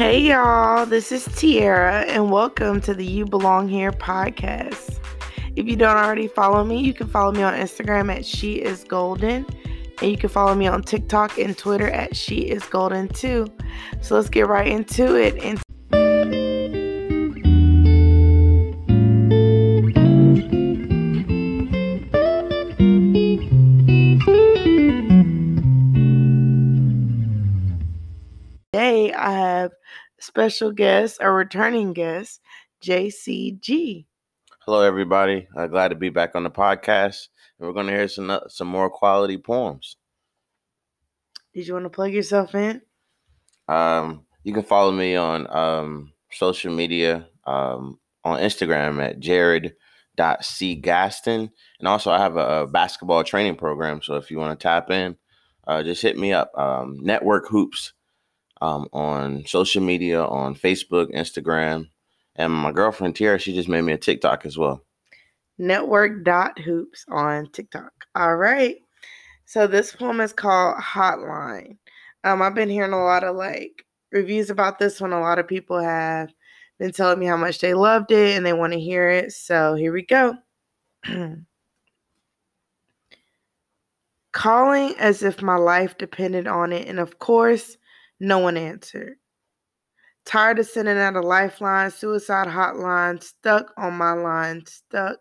Hey y'all, this is Tiara, and welcome to the You Belong Here podcast. If you don't already follow me, you can follow me on Instagram at She Is Golden, and you can follow me on TikTok and Twitter at She Is Golden too. So let's get right into it. And today I have special guest, a returning guest, JCG. Hello, everybody. Uh, glad to be back on the podcast. And we're going to hear some uh, some more quality poems. Did you want to plug yourself in? Um, you can follow me on um, social media um, on Instagram at jared.cgaston. And also, I have a, a, basketball training program. So if you want to tap in, uh, just hit me up. Um, Network Hoops um, on social media on Facebook, Instagram. And my girlfriend Tiara, she just made me a TikTok as well. Network dot hoops on TikTok. All right. So this poem is called Hotline. Um, I've been hearing a lot of like reviews about this one. A lot of people have been telling me how much they loved it and they want to hear it. So here we go. Calling as if my life depended on it, and of course, no one answered. Tired of sending out a lifeline, suicide hotline, stuck on my line, stuck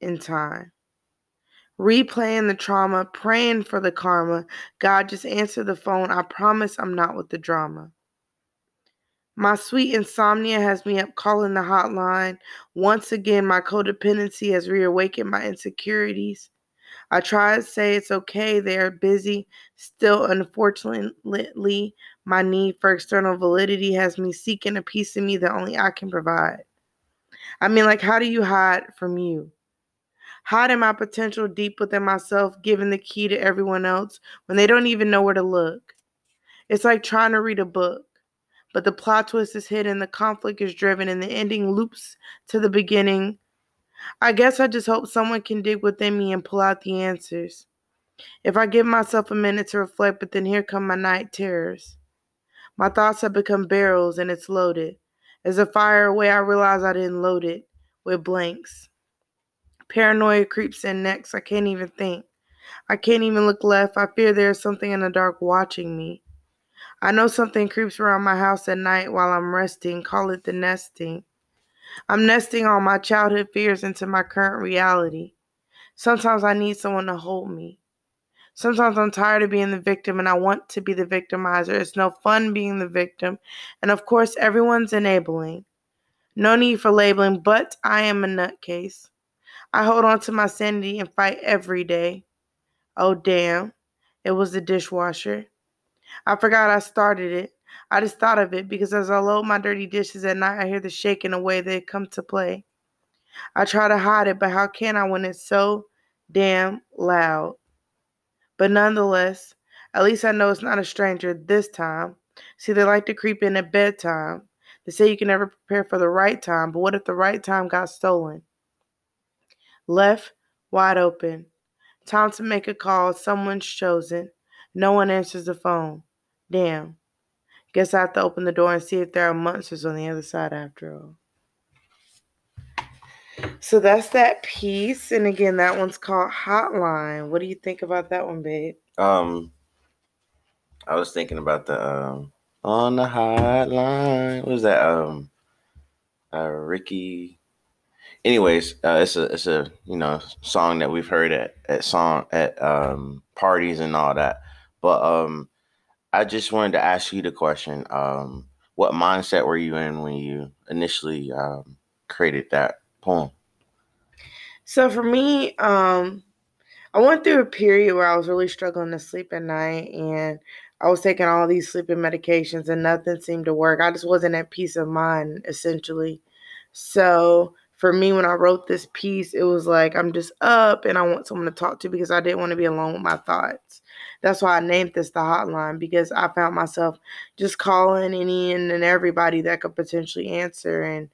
in time. Replaying the trauma, praying for the karma. God, just answer the phone. I promise I'm not with the drama. My sweet insomnia has me up calling the hotline. Once again, my codependency has reawakened my insecurities. I try to say it's okay, they're busy. Still, unfortunately, my need for external validity has me seeking a piece of me that only I can provide. I mean, like, how do you hide from you? Hiding my potential deep within myself, giving the key to everyone else when they don't even know where to look. It's like trying to read a book, but the plot twist is hidden, the conflict is driven, and the ending loops to the beginning. I guess I just hope someone can dig within me and pull out the answers. If I give myself a minute to reflect, but then here come my night terrors. My thoughts have become barrels and it's loaded. As I fire away, I realize I didn't load it with blanks. Paranoia creeps in next. I can't even think. I can't even look left. I fear there is something in the dark watching me. I know something creeps around my house at night while I'm resting. Call it the nesting. I'm nesting all my childhood fears into my current reality. Sometimes I need someone to hold me. Sometimes I'm tired of being the victim and I want to be the victimizer. It's no fun being the victim. And of course, everyone's enabling. No need for labeling, but I am a nutcase. I hold on to my sanity and fight every day. Oh, damn. It was the dishwasher. I forgot I started it. I just thought of it because as I load my dirty dishes at night, I hear the shaking away they come to play. I try to hide it, but how can I when it's so damn loud? But nonetheless, at least I know it's not a stranger this time. See, they like to creep in at bedtime. They say you can never prepare for the right time, but what if the right time got stolen? Left wide open. Time to make a call. Someone's chosen. No one answers the phone. Damn. Guess I have to open the door and see if there are monsters on the other side after all. So that's that piece. And again, that one's called Hotline. What do you think about that one, babe? Um, I was thinking about the um on the hotline. What was that? Um, uh, Ricky. Anyways, uh, it's a it's a you know song that we've heard at at song at um parties and all that. But um, I just wanted to ask you the question. Um, what mindset were you in when you initially um created that poem? So for me, um, I went through a period where I was really struggling to sleep at night and I was taking all these sleeping medications and nothing seemed to work. I just wasn't at peace of mind, essentially. So for me, when I wrote this piece, it was like I'm just up and I want someone to talk to because I didn't want to be alone with my thoughts. That's why I named this the hotline because I found myself just calling any and everybody that could potentially answer and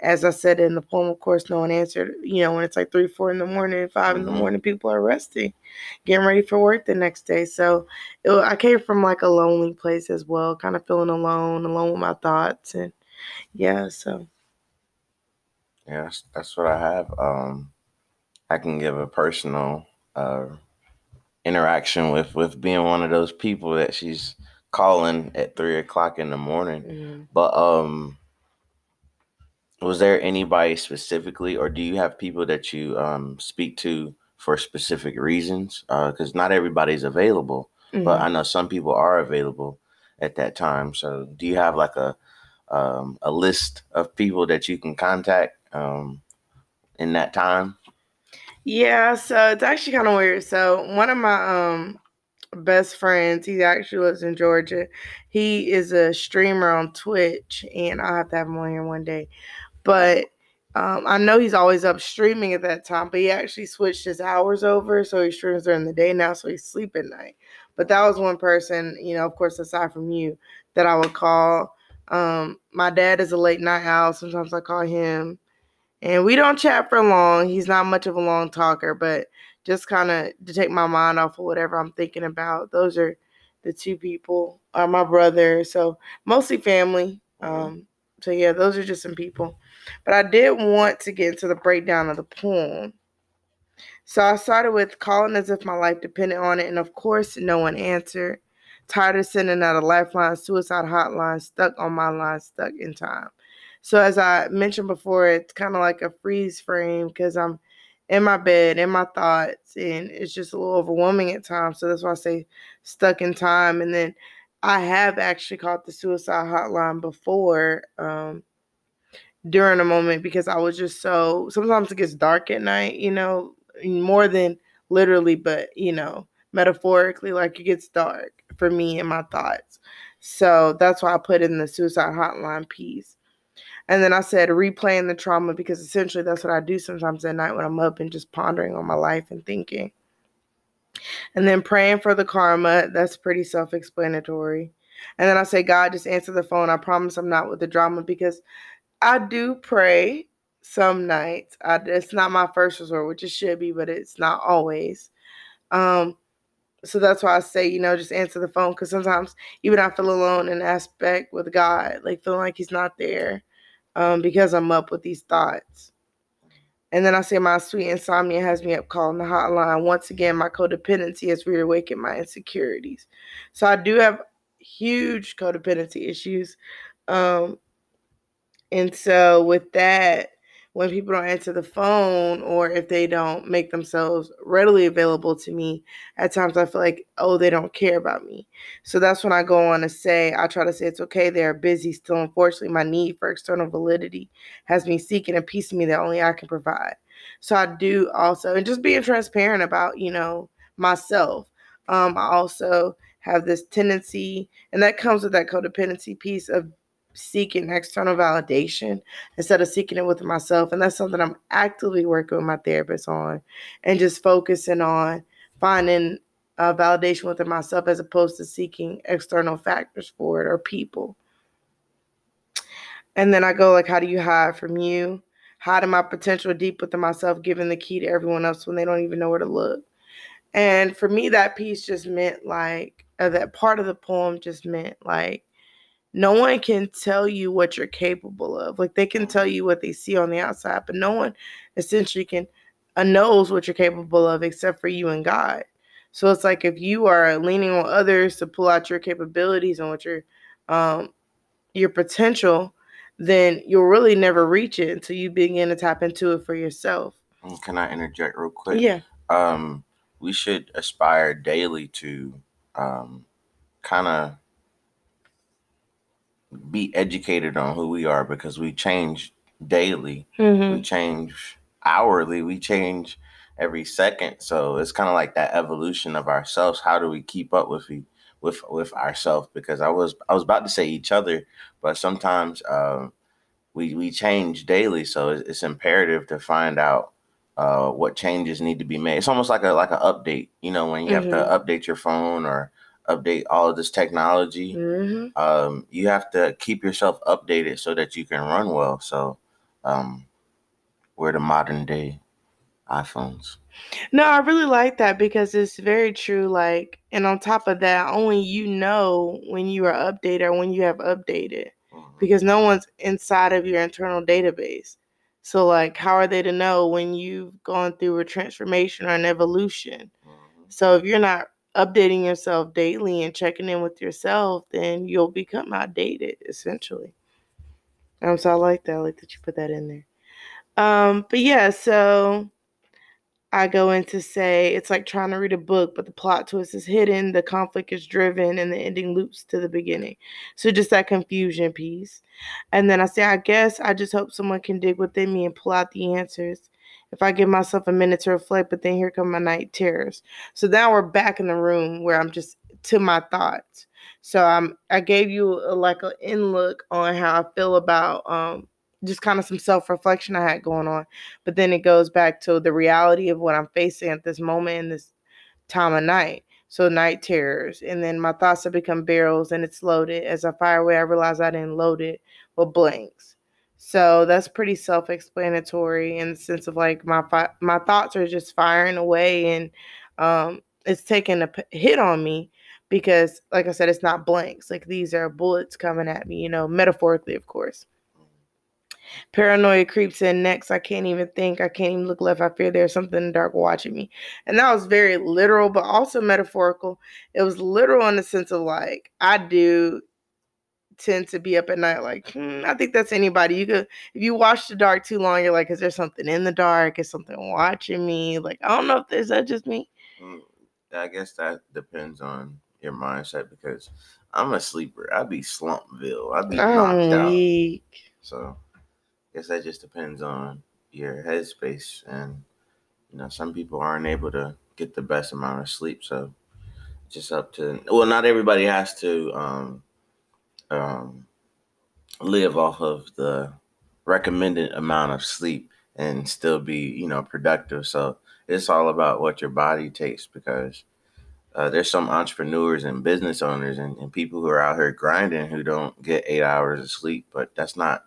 as I said in the poem, of course, no one answered. You know, when it's like three, four in the morning, 5 mm-hmm. in the mm-hmm. morning, people are resting, getting ready for work the next day. So it, I came from like a lonely place as well, kind of feeling alone, alone with my thoughts, and yeah. So yeah, that's, that's what I have. Um, I can give a personal uh, interaction with with being one of those people that she's calling at three o'clock in the morning. Mm-hmm. But um was there anybody specifically, or do you have people that you um, speak to for specific reasons? Because uh, not everybody's available, mm-hmm. but I know some people are available at that time. So, do you have like a um, a list of people that you can contact um, in that time? Yeah, so it's actually kind of weird. So one of my um best friends, he actually lives in Georgia. He is a streamer on Twitch, and I'll have to have him on here one day. But um, I know he's always up streaming at that time, but he actually switched his hours over. So he streams during the day now, so he sleep at night. But that was one person, you know, of course, aside from you, that I would call. Um, my dad is a late night owl. Sometimes I call him. And we don't chat for long. He's not much of a long talker, but just kind of to take my mind off of whatever I'm thinking about. Those are the two people, are my brother. So mostly family. Um, so yeah, those are just some people. But I did want to get into the breakdown of the poem. So I started with calling as if my life depended on it, and of course, no one answered. Tired of sending out a lifeline, suicide hotline, stuck on my line, stuck in time. So as I mentioned before, it's kind of like a freeze frame because I'm in my bed, in my thoughts, and it's just a little overwhelming at times. So that's why I say stuck in time. And then I have actually called the suicide hotline before. Um, during a moment because I was just so sometimes it gets dark at night, you know, more than literally, but you know, metaphorically, like it gets dark for me and my thoughts. So that's why I put in the suicide hotline piece. And then I said replaying the trauma because essentially that's what I do sometimes at night when I'm up and just pondering on my life and thinking. And then praying for the karma, that's pretty self explanatory. And then I say, God, just answer the phone. I promise I'm not with the drama because I do pray some nights. I, it's not my first resort, which it should be, but it's not always. Um, so that's why I say, you know, just answer the phone because sometimes even I feel alone in aspect with God, like feeling like He's not there, um, because I'm up with these thoughts. And then I say my sweet insomnia has me up calling the hotline. Once again, my codependency has reawakened my insecurities. So I do have huge codependency issues. Um, and so, with that, when people don't answer the phone or if they don't make themselves readily available to me, at times I feel like, oh, they don't care about me. So that's when I go on to say, I try to say it's okay, they are busy. Still, unfortunately, my need for external validity has me seeking a piece of me that only I can provide. So I do also, and just being transparent about, you know, myself. Um, I also have this tendency, and that comes with that codependency piece of seeking external validation instead of seeking it with myself. And that's something I'm actively working with my therapist on and just focusing on finding uh, validation within myself as opposed to seeking external factors for it or people. And then I go like, how do you hide from you? Hiding my potential deep within myself, giving the key to everyone else when they don't even know where to look. And for me, that piece just meant like, uh, that part of the poem just meant like no one can tell you what you're capable of. Like they can tell you what they see on the outside, but no one essentially can uh, knows what you're capable of except for you and God. So it's like if you are leaning on others to pull out your capabilities and what your um your potential, then you'll really never reach it until you begin to tap into it for yourself. Mm, can I interject real quick? Yeah. Um, we should aspire daily to um kind of be educated on who we are because we change daily. Mm-hmm. We change hourly. We change every second. So it's kind of like that evolution of ourselves. How do we keep up with with with ourselves? Because I was I was about to say each other, but sometimes um, we we change daily. So it's, it's imperative to find out uh, what changes need to be made. It's almost like a like an update. You know, when you mm-hmm. have to mm-hmm. update your phone or update all of this technology. Mm-hmm. Um, you have to keep yourself updated so that you can run well. So um, we're the modern day iPhones. No, I really like that because it's very true. Like, and on top of that, only you know when you are updated or when you have updated Mhm. because no one's inside of your internal database. So, like, how are they to know when you've gone through a transformation or an evolution? Mhm. So, if you're not updating yourself daily and checking in with yourself, then you'll become outdated essentially. Um, so I like that. I like that you put that in there. Um, but yeah, so I go in to say it's like trying to read a book, but the plot twist is hidden, the conflict is driven, and the ending loops to the beginning. So just that confusion piece. And then I say, I guess I just hope someone can dig within me and pull out the answers. If I give myself a minute to reflect, but then here come my night terrors. So now we're back in the room where I'm just to my thoughts. So I'm I gave you a, like an in look on how I feel about um just kind of some self reflection I had going on but then it goes back to the reality of what I'm facing at this moment in this time of night. So night terrors, and then my thoughts have become barrels, and it's loaded. As I fire away, I realize I didn't load it with blanks. So that's pretty self-explanatory in the sense of like my fi- my thoughts are just firing away, and um, it's taking a p- hit on me because, like I said, it's not blanks. Like these are bullets coming at me, you know, metaphorically, of course. Paranoia creeps in next. I can't even think. I can't even look left. I fear there's something dark watching me. And that was very literal, but also metaphorical. It was literal in the sense of like, I do tend to be up at night, like, hmm, I think that's anybody. You could, if you watch the dark too long, you're like, is there something in the dark? Is something watching me? Like, I don't know if there's that just me. Mm, I guess that depends on your mindset because I'm a sleeper. I'd be slumpville. I'd be knocked I'm out. weak. So I guess that just depends on your headspace and you know, some people aren't able to get the best amount of sleep. So just up to well, not everybody has to um um live off of the recommended amount of sleep and still be, you know, productive. So it's all about what your body takes because uh, there's some entrepreneurs and business owners and, and people who are out here grinding who don't get eight hours of sleep, but that's not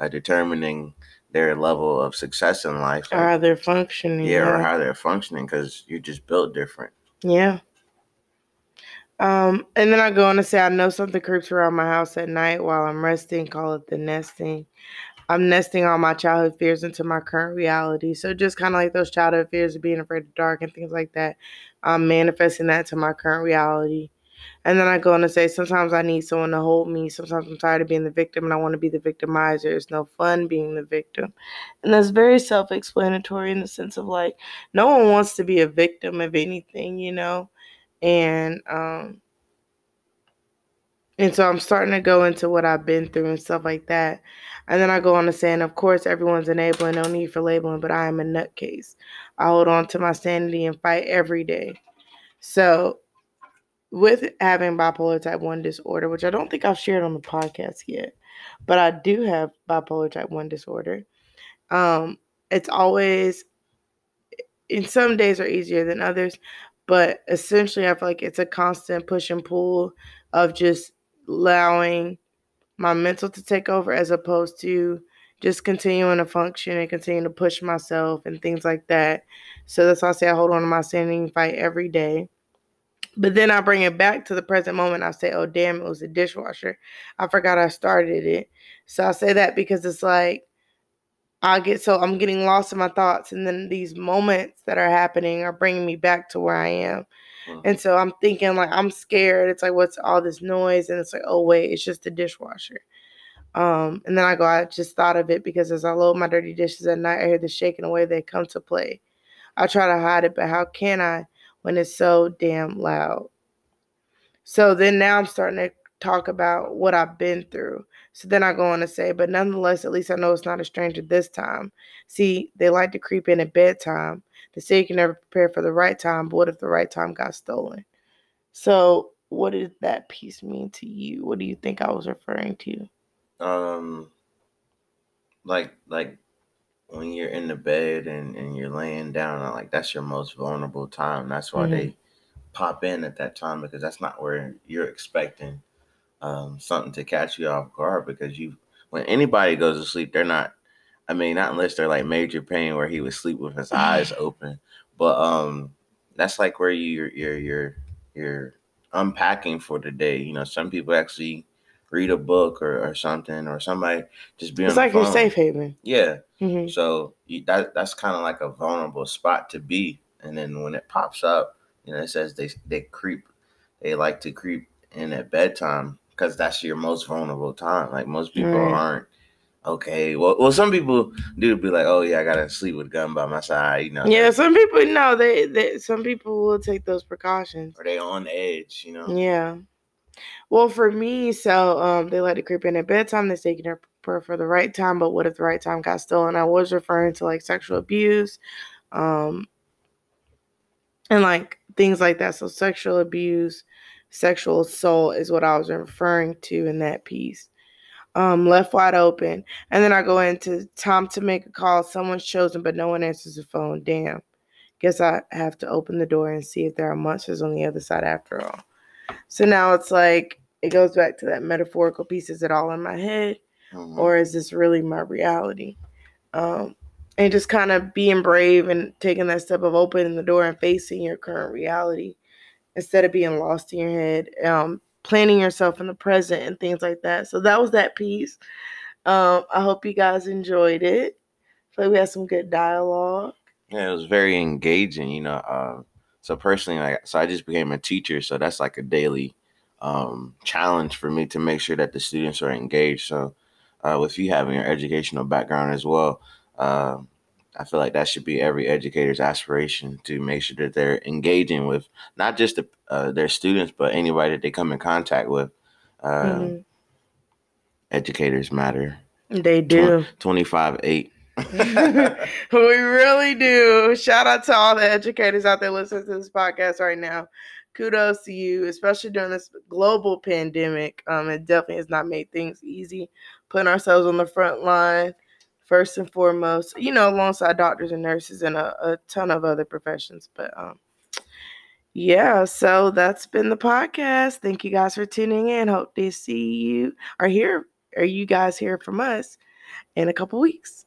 uh, determining their level of success in life. Or Like, how they're functioning. yeah, or how they're functioning because you're just built different. Yeah. Um, and then I go on to say I know something creeps around my house at night while I'm resting, call it the nesting. I'm nesting all my childhood fears into my current reality. So just kind of like those childhood fears of being afraid of dark and things like that. I'm manifesting that to my current reality. And then I go on to say sometimes I need someone to hold me. Sometimes I'm tired of being the victim and I want to be the victimizer. It's no fun being the victim. And that's very self explanatory in the sense of like, no one wants to be a victim of anything, you know? And, um, and so I'm starting to go into what I've been through and stuff like that. And then I go on to say, and of course, everyone's enabling, no need for labeling, but I am a nutcase. I hold on to my sanity and fight every day. So, with having bipolar type 1 disorder, which I don't think I've shared on the podcast yet, but I do have bipolar type 1 disorder. Um, it's always, in some days are easier than others, but essentially, I feel like it's a constant push and pull of just allowing my mental to take over as opposed to just continuing to function and continue to push myself and things like that. So that's why I say I hold on to my standing fight every day. But then I bring it back to the present moment. I say, oh, damn, it was a dishwasher. I forgot I started it. So I say that because it's like, I get so I'm getting lost in my thoughts, and then these moments that are happening are bringing me back to where I am. And so I'm thinking, like, I'm scared. It's like, what's all this noise? And it's like, oh, wait, it's just the dishwasher. Um, and then I go, I just thought of it because as I load my dirty dishes at night, I hear the shaking away they come to play. I try to hide it, but how can I when it's so damn loud? So then now I'm starting to talk about what I've been through. So then I go on to say, but nonetheless, at least I know it's not a stranger this time. See, they like to creep in at bedtime. They say you can never prepare for the right time, but what if the right time got stolen? So what did that piece mean to you? What do you think I was referring to? Um, like like when you're in the bed and, and you're laying down, like that's your most vulnerable time. That's why Mhm. they pop in at that time because that's not where you're expecting um, something to catch you off guard. Because you, when anybody goes to sleep, they're not I mean, not unless they're like Major Payne where he would sleep with his eyes open. But um, that's like where you're you're you're you're unpacking for the day. You know, some people actually read a book or, or something, or somebody just be. It's like your safe haven. Yeah. Mm-hmm. So you, that that's kind of like a vulnerable spot to be. And then when it pops up, you know, it says they they creep, they like to creep in at bedtime because that's your most vulnerable time. Like most people right. aren't okay. Well, well, some people do be like, oh yeah, I gotta sleep with a gun by my side. You know. Yeah, some people no, they, they some people will take those precautions. Are they on edge? You know. Yeah. Well, for me, so um, they like to creep in at bedtime. They say you know for the right time, but what if the right time got stolen? I was referring to like sexual abuse, um, and like things like that. So sexual abuse, sexual assault is what I was referring to in that piece um, left wide open. And then I go into time to make a call. Someone's chosen, but no one answers the phone. Damn. Guess I have to open the door and see if there are monsters on the other side after all. So now it's like, it goes back to that metaphorical piece. Is it all in my head? Mm-hmm. Or is this really my reality? Um, and just kind of being brave and taking that step of opening the door and facing your current reality instead of being lost in your head. Um, planning yourself in the present and things like that. So that was that piece. Um, I hope you guys enjoyed it. So we had some good dialogue. Yeah, it was very engaging. You know, uh, so personally, like, so I just became a teacher, so that's like a daily um, challenge for me to make sure that the students are engaged. So, uh, with you having your educational background as well, uh, I feel like that should be every educator's aspiration to make sure that they're engaging with not just the, uh, their students, but anybody that they come in contact with. Uh, mm-hmm. Educators matter. They do. 25 8. we really do. Shout out to all the educators out there listening to this podcast right now. Kudos to you, especially during this global pandemic. Um, it definitely has not made things easy. Putting ourselves on the front line first and foremost, you know, alongside doctors and nurses and a, a ton of other professions. But um, yeah, so that's been the podcast. Thank you guys for tuning in. Hope to see you or hear or you guys hear from us in a couple weeks.